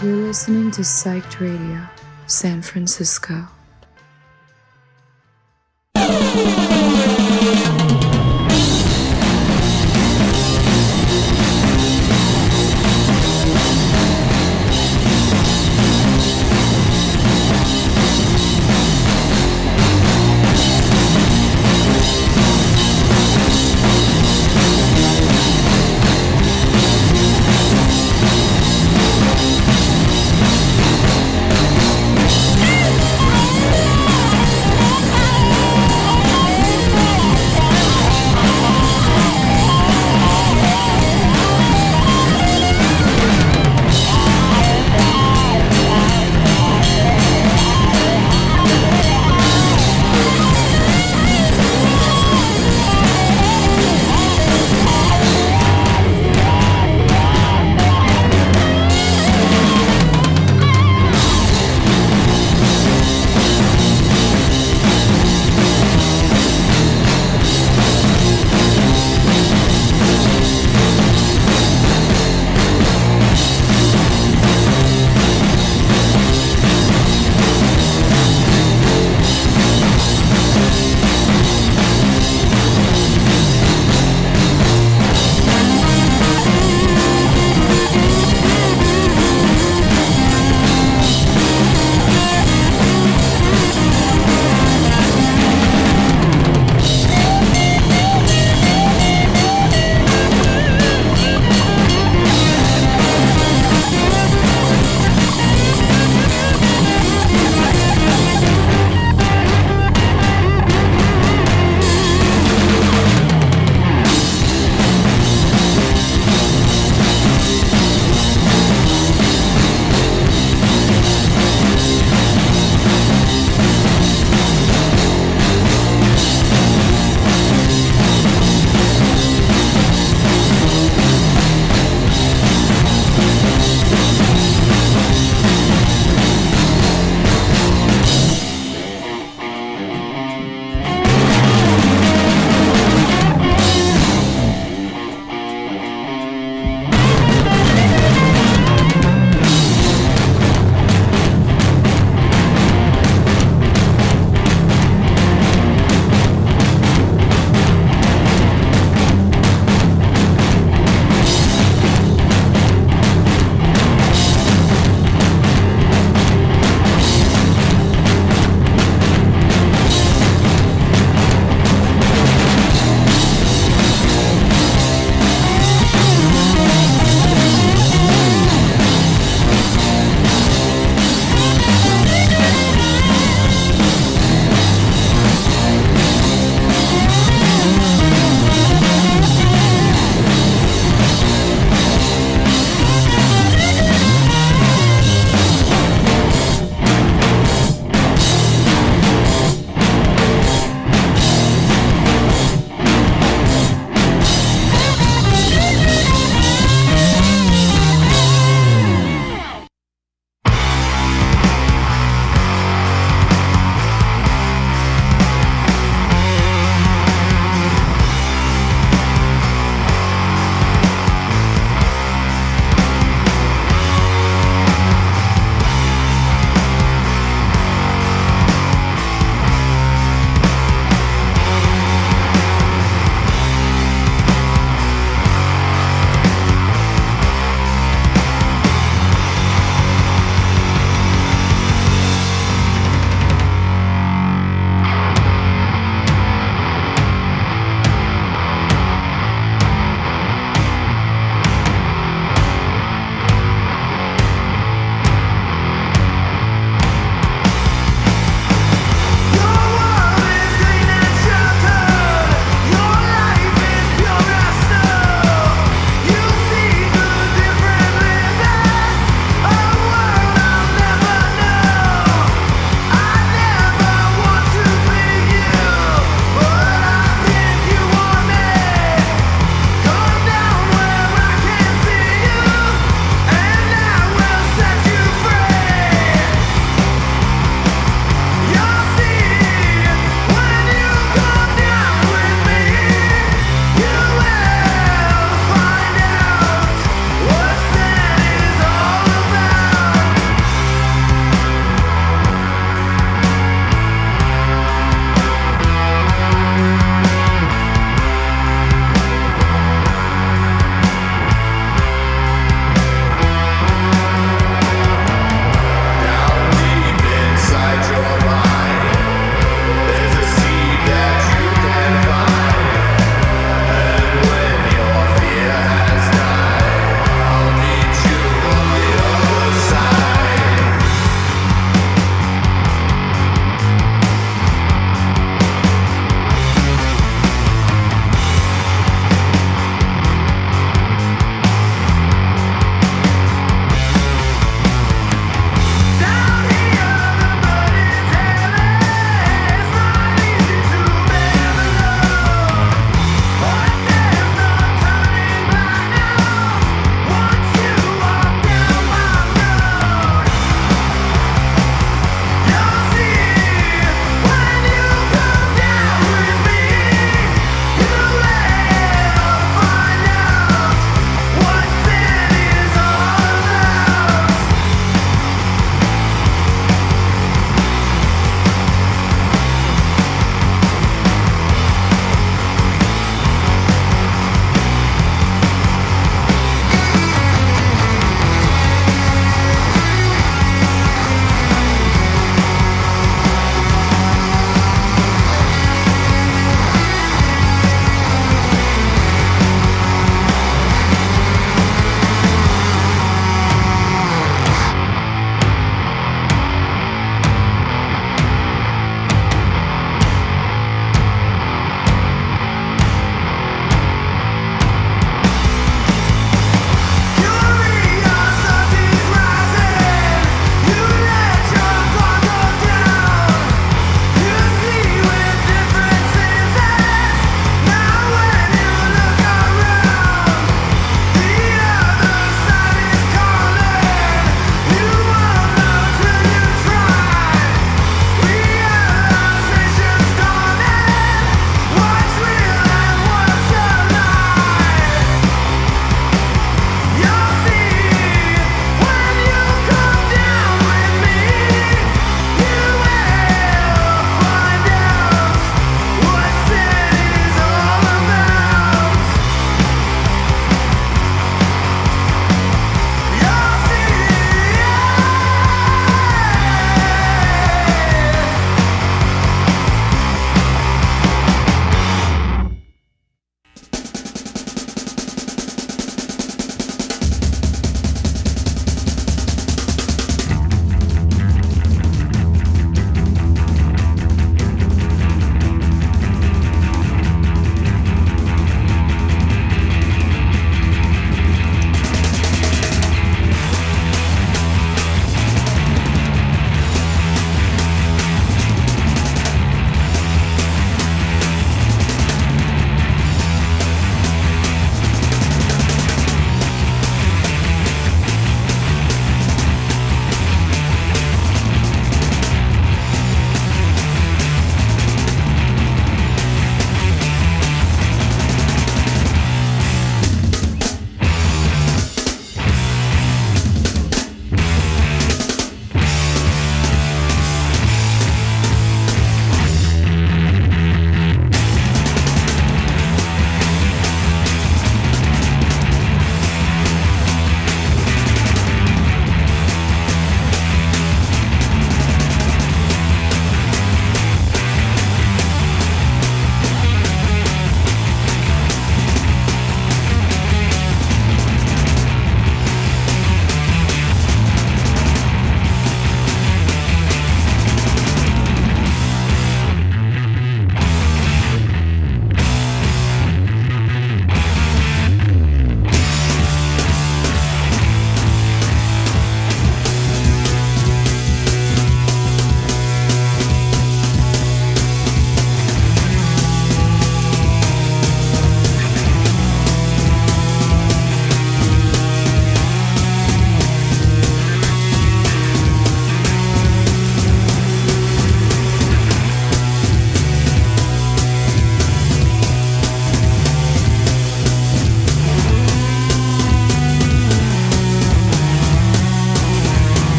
You're listening to Psyched Radio, San Francisco.